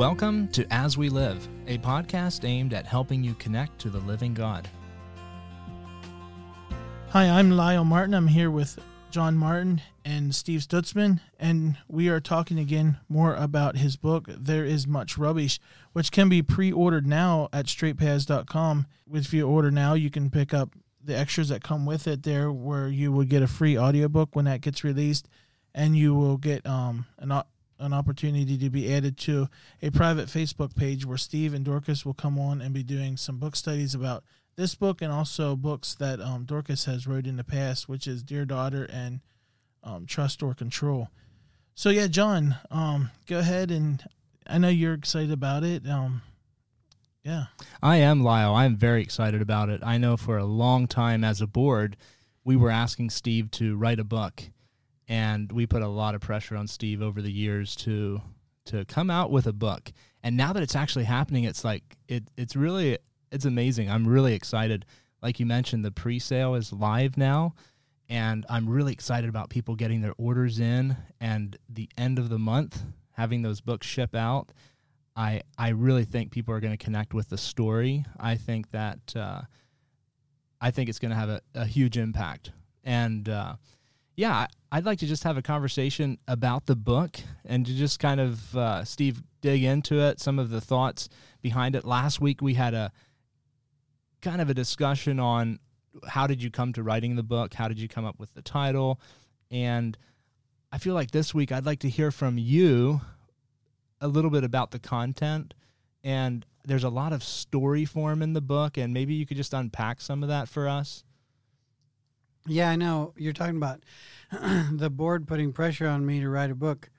Welcome to As We Live, a podcast aimed at helping you connect to the living God. Hi, I'm Lyle Martin. I'm here with John Martin and Steve Stutzman, and we are talking again more about his book, There Is Much Rubbish, which can be pre ordered now at straightpaths.com. If you order now, you can pick up the extras that come with it there, where you will get a free audiobook when that gets released, and you will get um, an, an opportunity to be added to a private Facebook page where Steve and Dorcas will come on and be doing some book studies about this book and also books that um, Dorcas has wrote in the past, which is Dear Daughter and um, Trust or Control. So yeah, John, um, go ahead and I know you're excited about it. Um, yeah, I am Lyle. I'm very excited about it. I know for a long time as a board, we were asking Steve to write a book, and we put a lot of pressure on Steve over the years to to come out with a book. And now that it's actually happening, it's like it it's really it's amazing. I'm really excited. Like you mentioned, the pre-sale is live now, and I'm really excited about people getting their orders in and the end of the month having those books ship out. I I really think people are going to connect with the story. I think that uh, I think it's going to have a, a huge impact. And uh, yeah, I'd like to just have a conversation about the book and to just kind of uh, Steve dig into it, some of the thoughts behind it. Last week we had a kind of a discussion on how did you come to writing the book, how did you come up with the title, and I feel like this week I'd like to hear from you a little bit about the content and there's a lot of story form in the book and maybe you could just unpack some of that for us. Yeah, I know. You're talking about the board putting pressure on me to write a book.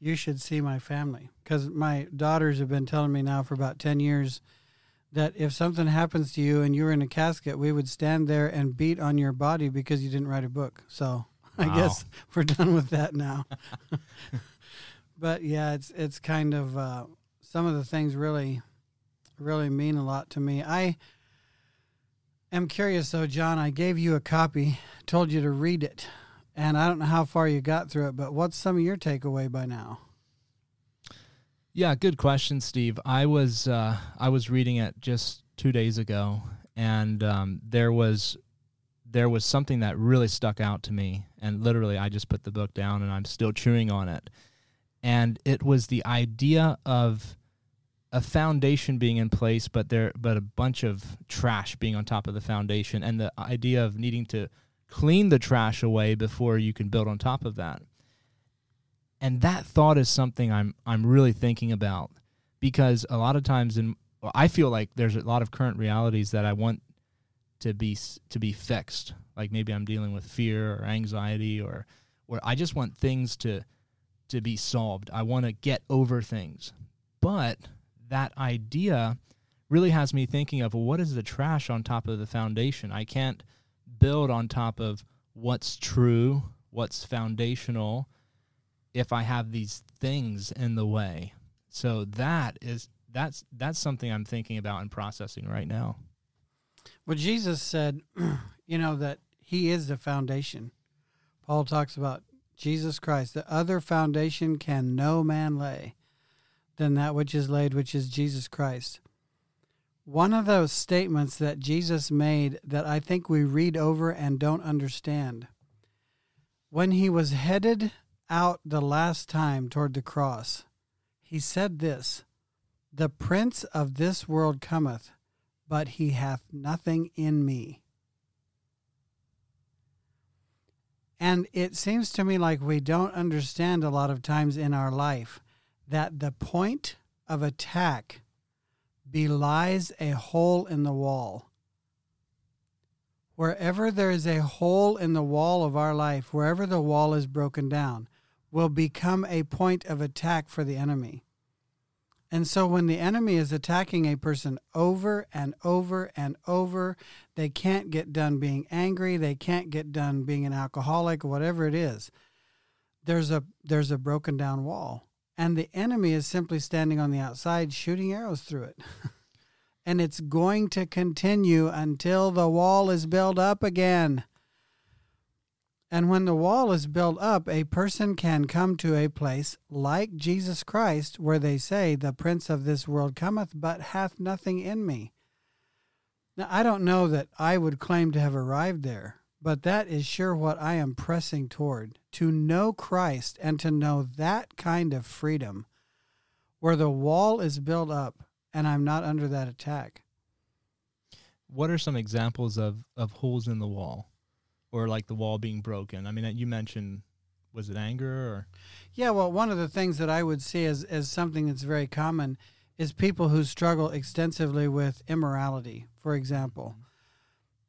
You should see my family because my daughters have been telling me now for about 10 years that if something happens to you and you're in a casket, we would stand there and beat on your body because you didn't write a book. So I guess we're done with that now. but yeah, it's it's kind of uh, some of the things really really mean a lot to me. I am curious though, John. I gave you a copy, told you to read it, and I don't know how far you got through it. But what's some of your takeaway by now? Yeah, good question, Steve. I was uh, I was reading it just two days ago, and um, there was there was something that really stuck out to me, and literally, I just put the book down, and I'm still chewing on it. And it was the idea of a foundation being in place, but there but a bunch of trash being on top of the foundation, and the idea of needing to clean the trash away before you can build on top of that and that thought is something I'm I'm really thinking about because a lot of times in I feel like there's a lot of current realities that I want to be to be fixed. Like maybe I'm dealing with fear or anxiety or or I just want things to to be solved. I want to get over things. But that idea really has me thinking of what is the trash on top of the foundation? I can't build on top of what's true, what's foundational, if I have these things in the way. So that is that's that's something I'm thinking about and processing right now. Well, Jesus said, you know, that he is the foundation. Paul talks about Jesus Christ. The other foundation can no man lay than that which is laid, which is Jesus Christ. One of those statements that Jesus made that I think we read over and don't understand. When he was headed out the last time toward the cross, he said this The prince of this world cometh, but he hath nothing in me. And it seems to me like we don't understand a lot of times in our life that the point of attack belies a hole in the wall. Wherever there is a hole in the wall of our life, wherever the wall is broken down, will become a point of attack for the enemy. And so when the enemy is attacking a person over and over and over, they can't get done being angry, they can't get done being an alcoholic, whatever it is. There's a there's a broken down wall. And the enemy is simply standing on the outside shooting arrows through it. and it's going to continue until the wall is built up again. And when the wall is built up, a person can come to a place like Jesus Christ, where they say, The prince of this world cometh, but hath nothing in me. Now, I don't know that I would claim to have arrived there, but that is sure what I am pressing toward to know Christ and to know that kind of freedom where the wall is built up and I'm not under that attack. What are some examples of, of holes in the wall or like the wall being broken? I mean, you mentioned, was it anger or? Yeah, well, one of the things that I would see as, as something that's very common is people who struggle extensively with immorality, for example. Mm-hmm.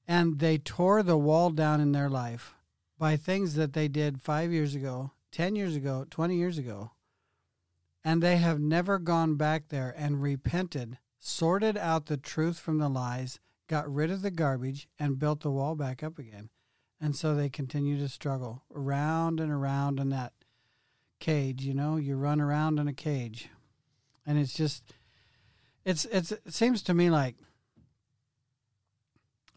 And they tore the wall down in their life by things that they did five years ago, 10 years ago, 20 years ago. And they have never gone back there and repented, sorted out the truth from the lies, got rid of the garbage, and built the wall back up again. And so they continue to struggle around and around in that cage. You know, you run around in a cage. And it's just, it's, it's, it seems to me like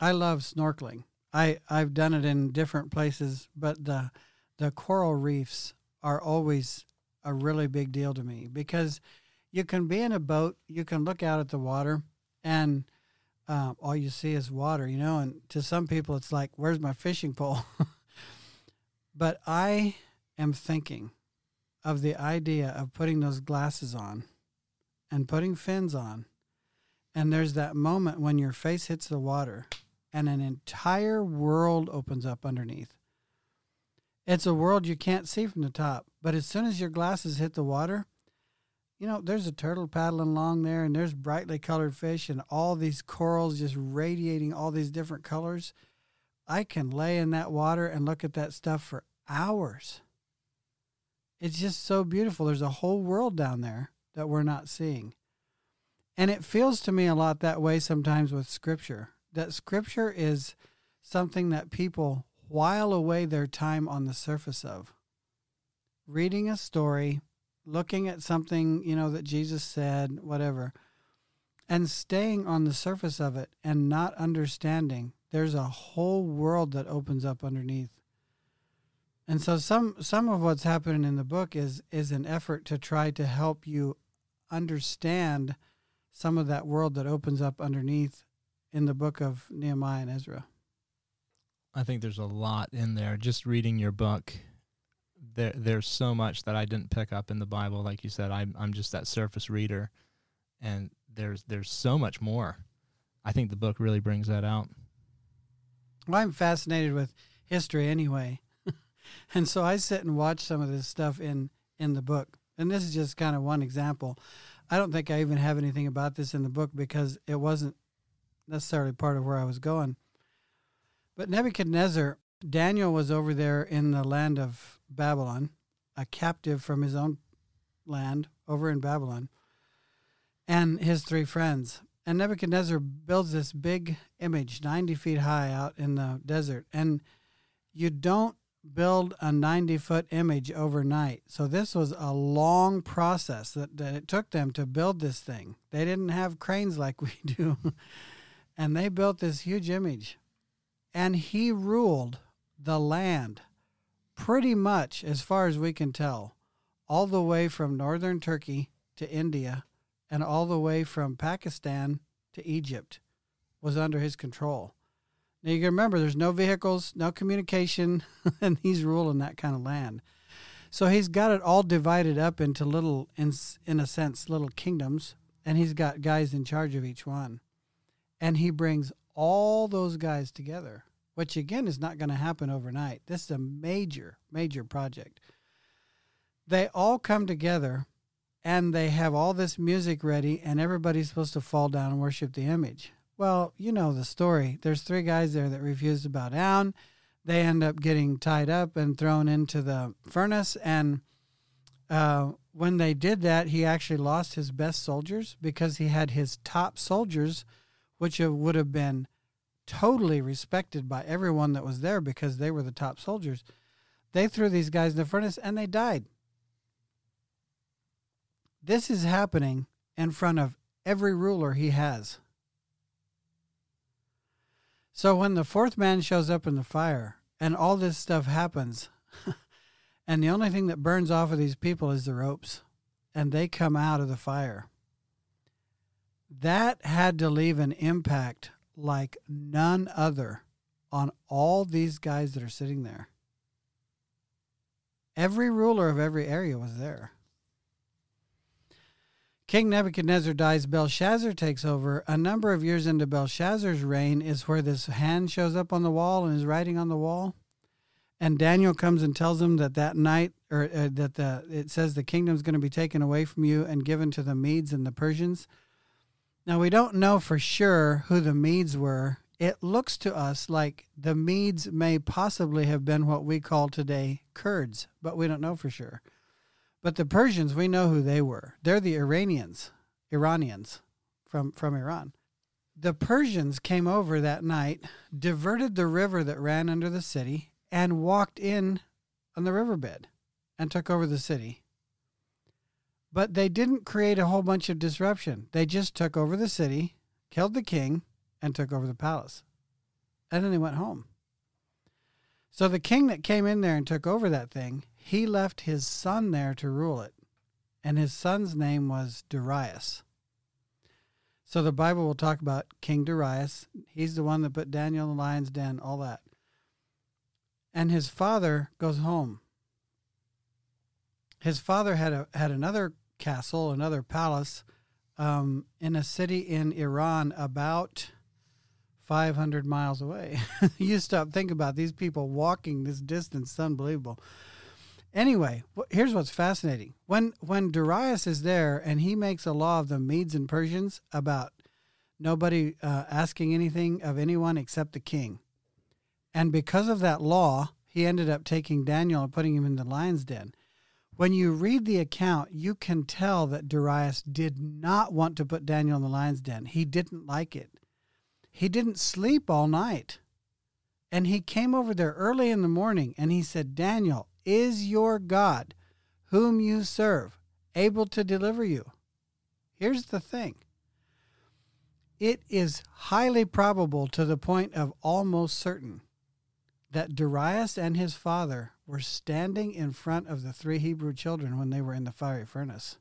I love snorkeling. I, I've done it in different places, but the, the coral reefs are always a really big deal to me because you can be in a boat, you can look out at the water, and uh, all you see is water, you know. And to some people, it's like, where's my fishing pole? but I am thinking of the idea of putting those glasses on and putting fins on. And there's that moment when your face hits the water and an entire world opens up underneath. It's a world you can't see from the top, but as soon as your glasses hit the water, you know, there's a turtle paddling along there and there's brightly colored fish and all these corals just radiating all these different colors. I can lay in that water and look at that stuff for hours. It's just so beautiful. There's a whole world down there that we're not seeing. And it feels to me a lot that way sometimes with scripture. That scripture is something that people while away their time on the surface of. Reading a story, looking at something, you know, that Jesus said, whatever, and staying on the surface of it and not understanding there's a whole world that opens up underneath. And so some some of what's happening in the book is is an effort to try to help you understand some of that world that opens up underneath in the book of Nehemiah and Ezra. I think there's a lot in there. Just reading your book, there there's so much that I didn't pick up in the Bible. Like you said, I'm I'm just that surface reader, and there's there's so much more. I think the book really brings that out. Well, I'm fascinated with history anyway, and so I sit and watch some of this stuff in in the book. And this is just kind of one example. I don't think I even have anything about this in the book because it wasn't necessarily part of where I was going. But Nebuchadnezzar, Daniel was over there in the land of Babylon, a captive from his own land over in Babylon, and his three friends. And Nebuchadnezzar builds this big image, 90 feet high, out in the desert. And you don't build a 90 foot image overnight. So this was a long process that, that it took them to build this thing. They didn't have cranes like we do. And they built this huge image. And he ruled the land pretty much, as far as we can tell, all the way from northern Turkey to India and all the way from Pakistan to Egypt was under his control. Now you can remember there's no vehicles, no communication, and he's ruling that kind of land. So he's got it all divided up into little, in, in a sense, little kingdoms, and he's got guys in charge of each one. And he brings all those guys together which again is not going to happen overnight. This is a major, major project. They all come together and they have all this music ready, and everybody's supposed to fall down and worship the image. Well, you know the story. There's three guys there that refuse to bow down. They end up getting tied up and thrown into the furnace. And uh, when they did that, he actually lost his best soldiers because he had his top soldiers, which would have been totally respected by everyone that was there because they were the top soldiers. They threw these guys in the furnace and they died. This is happening in front of every ruler he has. So when the fourth man shows up in the fire and all this stuff happens. and the only thing that burns off of these people is the ropes, and they come out of the fire. That had to leave an impact like none other on all these guys that are sitting there. Every ruler of every area was there. King Nebuchadnezzar dies, Belshazzar takes over. A number of years into Belshazzar's reign is where this hand shows up on the wall and is writing on the wall. And Daniel comes and tells him that that night, or uh, that the it says the kingdom's going to be taken away from you and given to the Medes and the Persians. Now we don't know for sure who the Medes were. It looks to us like the Medes may possibly have been what we call today Kurds, but we don't know for sure. But the Persians, we know who they were. They're the Iranians, Iranians from, from Iran. The Persians came over that night, diverted the river that ran under the city, and walked in on the riverbed and took over the city. But they didn't create a whole bunch of disruption. They just took over the city, killed the king, and took over the palace. And then they went home. So the king that came in there and took over that thing, he left his son there to rule it. And his son's name was Darius. So the Bible will talk about King Darius. He's the one that put Daniel in the lion's den, all that. And his father goes home. His father had a had another castle, another palace, um, in a city in Iran about 500 miles away. you stop think about these people walking this distance. It's unbelievable. Anyway, here's what's fascinating. When when Darius is there and he makes a law of the Medes and Persians about nobody uh, asking anything of anyone except the king, and because of that law, he ended up taking Daniel and putting him in the lion's den. When you read the account, you can tell that Darius did not want to put Daniel in the lion's den. He didn't like it. He didn't sleep all night. And he came over there early in the morning and he said, Daniel, is your God, whom you serve, able to deliver you? Here's the thing it is highly probable to the point of almost certain that Darius and his father were standing in front of the three Hebrew children when they were in the fiery furnace.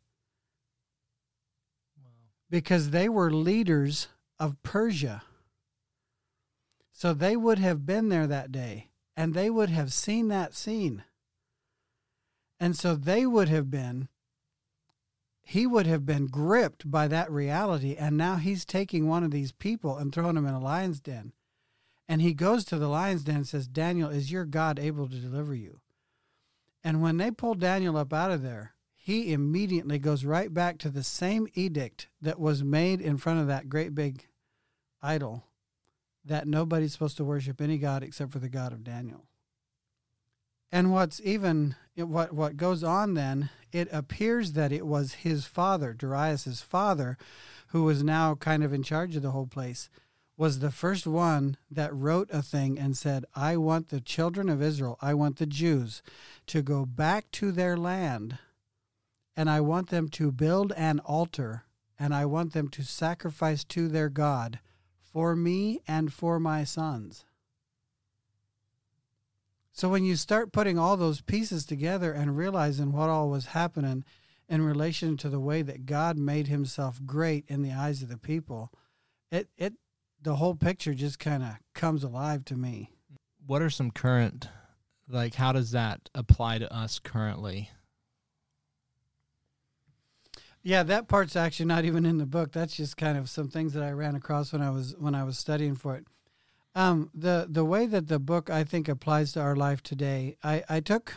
Because they were leaders of Persia. So they would have been there that day and they would have seen that scene. And so they would have been, he would have been gripped by that reality. And now he's taking one of these people and throwing him in a lion's den. And he goes to the lion's den and says, Daniel, is your God able to deliver you? And when they pull Daniel up out of there, he immediately goes right back to the same edict that was made in front of that great big idol that nobody's supposed to worship any god except for the God of Daniel. And what's even what what goes on then, it appears that it was his father, Darius's father, who was now kind of in charge of the whole place, was the first one that wrote a thing and said, I want the children of Israel, I want the Jews to go back to their land, and I want them to build an altar, and I want them to sacrifice to their God for me and for my sons. So when you start putting all those pieces together and realizing what all was happening in relation to the way that God made himself great in the eyes of the people, it it the whole picture just kind of comes alive to me. What are some current like how does that apply to us currently? Yeah, that part's actually not even in the book. That's just kind of some things that I ran across when I was when I was studying for it. Um, the the way that the book I think applies to our life today, I, I took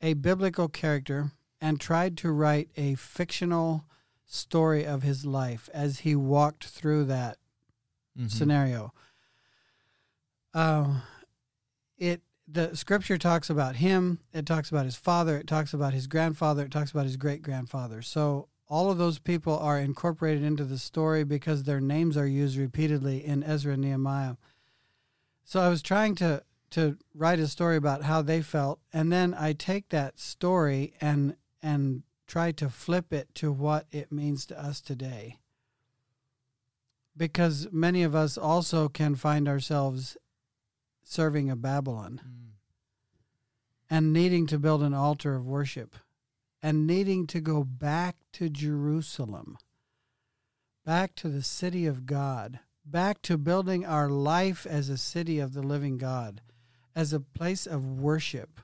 a biblical character and tried to write a fictional story of his life as he walked through that mm-hmm. scenario. Um, it the scripture talks about him, it talks about his father, it talks about his grandfather, it talks about his great grandfather. So all of those people are incorporated into the story because their names are used repeatedly in Ezra and Nehemiah. So I was trying to to write a story about how they felt and then I take that story and and try to flip it to what it means to us today. Because many of us also can find ourselves serving a Babylon Mm. and needing to build an altar of worship and needing to go back to Jerusalem, back to the city of God, back to building our life as a city of the living God, as a place of worship.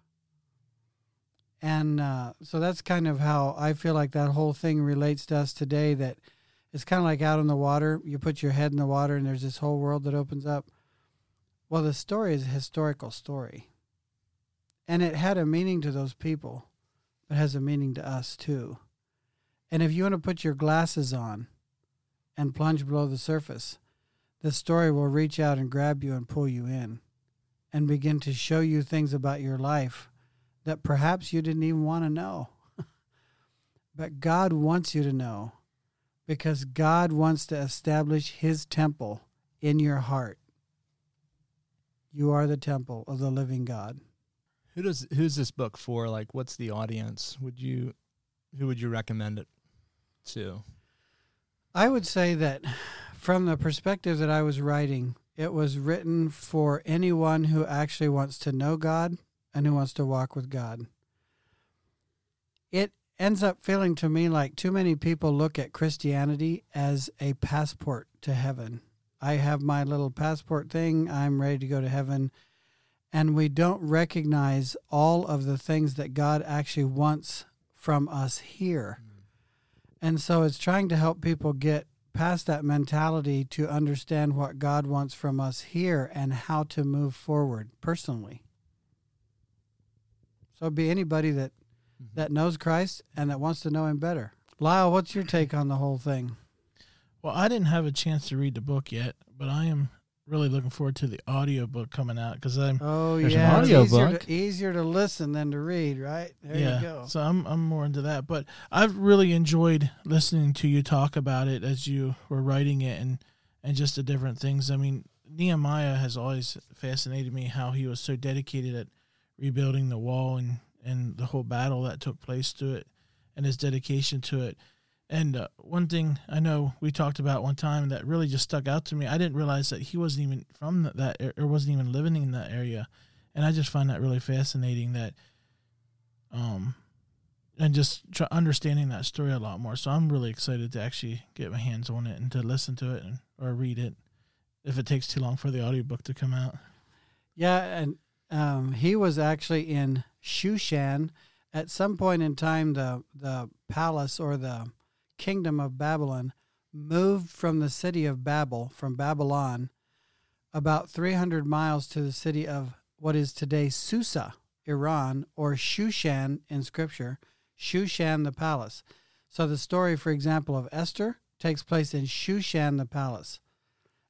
And uh, so that's kind of how I feel like that whole thing relates to us today. That it's kind of like out in the water. You put your head in the water, and there's this whole world that opens up. Well, the story is a historical story and it had a meaning to those people, but has a meaning to us too. And if you want to put your glasses on and plunge below the surface, the story will reach out and grab you and pull you in and begin to show you things about your life that perhaps you didn't even want to know. but God wants you to know because God wants to establish his temple in your heart. You are the temple of the living God. Who does who's this book for? Like, what's the audience? Would you, who would you recommend it to? I would say that from the perspective that I was writing, it was written for anyone who actually wants to know God and who wants to walk with God. Ends up feeling to me like too many people look at Christianity as a passport to heaven. I have my little passport thing, I'm ready to go to heaven. And we don't recognize all of the things that God actually wants from us here. Mm. And so it's trying to help people get past that mentality to understand what God wants from us here and how to move forward personally. So it'd be anybody that Mm-hmm. that knows Christ and that wants to know him better. Lyle, what's your take on the whole thing? Well, I didn't have a chance to read the book yet, but I am really looking forward to the audio book coming out because I'm Oh There's an yeah, audio it's easier book. to, easier to listen than to read, right? There yeah. you go. So I'm I'm more into that, but I've really enjoyed listening to you talk about it as you were writing it and and just the different things. I mean, Nehemiah has always fascinated me how he was so dedicated at rebuilding the wall and and the whole battle that took place to it and his dedication to it. And uh, one thing I know we talked about one time that really just stuck out to me, I didn't realize that he wasn't even from that, or wasn't even living in that area, and I just find that really fascinating. That, um, and just understanding that story a lot more. So I'm really excited to actually get my hands on it and to listen to it and, or read it, if it takes too long for the audiobook to come out. Yeah, and um, he was actually in Shushan. At some point in time, the the palace or the kingdom of Babylon moved from the city of Babel, from Babylon, about 300 miles to the city of what is today Susa, Iran, or Shushan in Scripture, Shushan the palace. So the story, for example, of Esther takes place in Shushan the palace.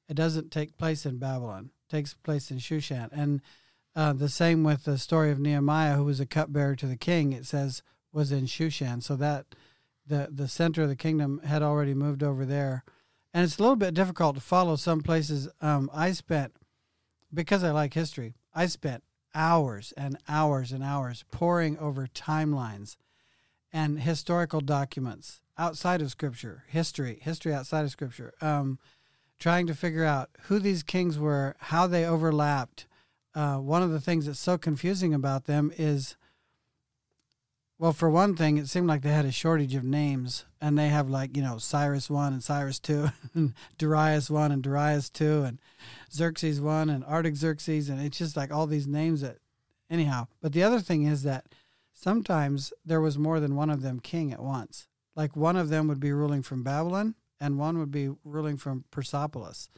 It doesn't take place in Babylon. It takes place in Shushan. And uh, the same with the story of Nehemiah, who was a cupbearer to the king. It says was in Shushan. So that the the center of the kingdom had already moved over there, and it's a little bit difficult to follow some places. Um, I spent because I like history. I spent hours and hours and hours poring over timelines and historical documents outside of Scripture, history, history outside of Scripture. Um, trying to figure out who these kings were, how they overlapped. Uh, one of the things that's so confusing about them is, well, for one thing, it seemed like they had a shortage of names, and they have like you know Cyrus one and Cyrus two, and Darius one and Darius two, and Xerxes one and Artaxerxes, and it's just like all these names that, anyhow. But the other thing is that sometimes there was more than one of them king at once. Like one of them would be ruling from Babylon, and one would be ruling from Persepolis,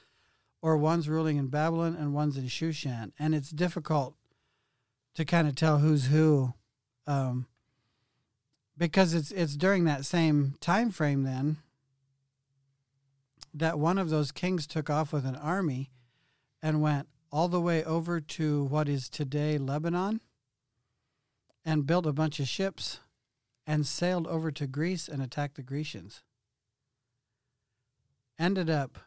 or one's ruling in Babylon and one's in Shushan, and it's difficult to kind of tell who's who, um, because it's it's during that same time frame then that one of those kings took off with an army and went all the way over to what is today Lebanon and built a bunch of ships and sailed over to Greece and attacked the Grecians. Ended up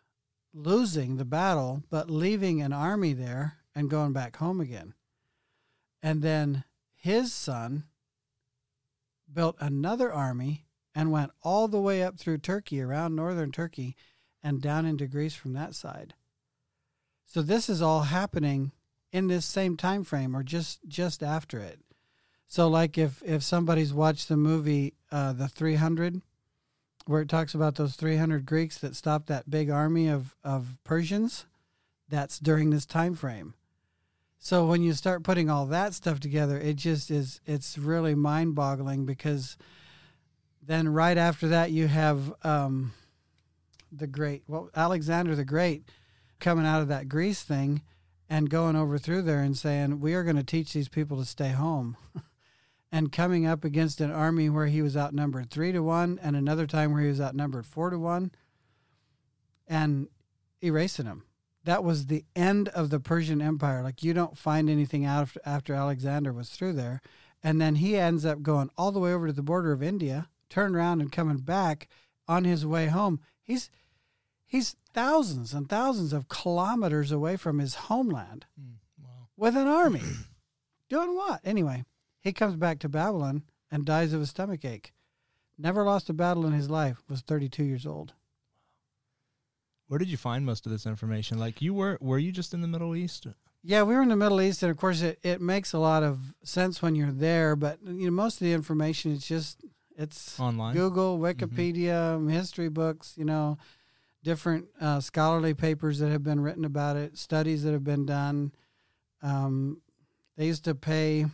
losing the battle, but leaving an army there and going back home again. And then his son built another army and went all the way up through Turkey, around northern Turkey, and down into Greece from that side. So this is all happening in this same time frame or just just after it. So like if if somebody's watched the movie uh, the 300 where it talks about those 300 Greeks that stopped that big army of of Persians, that's during this time frame. So when you start putting all that stuff together, it just is it's really mind-boggling because then right after that you have um, the great well Alexander the Great coming out of that Greece thing and going over through there and saying we are going to teach these people to stay home and coming up against an army where he was outnumbered 3 to 1 and another time where he was outnumbered 4 to 1 and erasing them that was the end of the Persian Empire like you don't find anything out after Alexander was through there and then he ends up going all the way over to the border of India turn around and coming back on his way home he's he's thousands and thousands of kilometers away from his homeland Mm, wow. with an army. Doing what? Anyway, he comes back to Babylon and dies of a stomach ache. Never lost a battle in his life, was 32 years old. Where did you find most of this information? Like you were were you just in the Middle East? Yeah, we were in the Middle East, and of course, it, it makes a lot of sense when you're there. But you know, most of the information is just it's Online? Google, Wikipedia, history books. You know, different uh, scholarly papers that have been written about it, studies that have been done. Um, they used to pay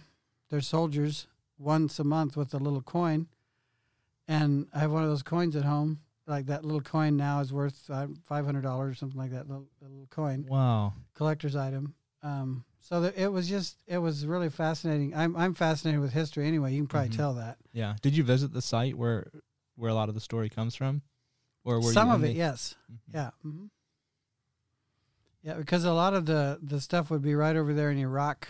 their soldiers once a month with a little coin, and I have one of those coins at home. Like that little coin now is worth uh, five hundred dollars, or something like that. Little, the little coin Wow. collector's item. Um, so it was just it was really fascinating. I'm I'm fascinated with history anyway. You can probably Mhm. tell that. Yeah. Did you visit the site where where a lot of the story comes from? Or were Some of it, the- yes, Mhm. yeah, hmm yeah, because a lot of the the stuff would be right over there in Iraq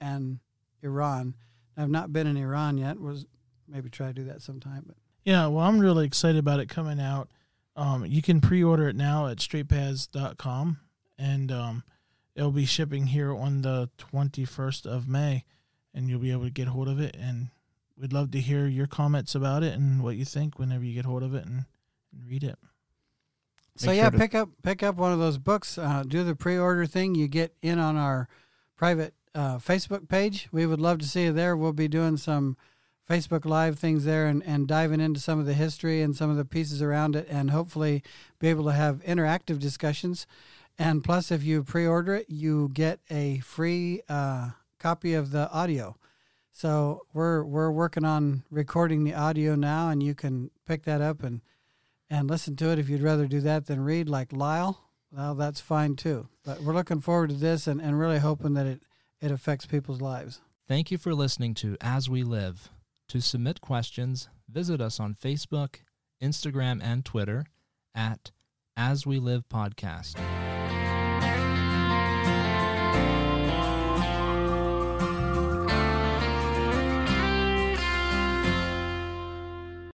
and Iran. I've not been in Iran yet. Was maybe try to do that sometime, but Yeah, well, I'm really excited about it coming out. Um, you can pre-order it now at straightpaths.com, and um, it'll be shipping here on the 21st of May, and you'll be able to get hold of it. And we'd love to hear your comments about it and what you think whenever you get hold of it and, and read it. So Make yeah, sure to- pick up pick up one of those books. Uh, do the pre-order thing. You get in on our private uh, Facebook page. We would love to see you there. We'll be doing some Facebook Live things there and, and diving into some of the history and some of the pieces around it, and hopefully be able to have interactive discussions. And plus, if you pre-order it, you get a free uh, copy of the audio. So we're we're working on recording the audio now, and you can pick that up and and listen to it if you'd rather do that than read like Lyle. Well, that's fine too. But we're looking forward to this and, and really hoping that it, it affects people's lives. Thank you for listening to As We Live. To submit questions, visit us on Facebook, Instagram, and Twitter at As We Live Podcast.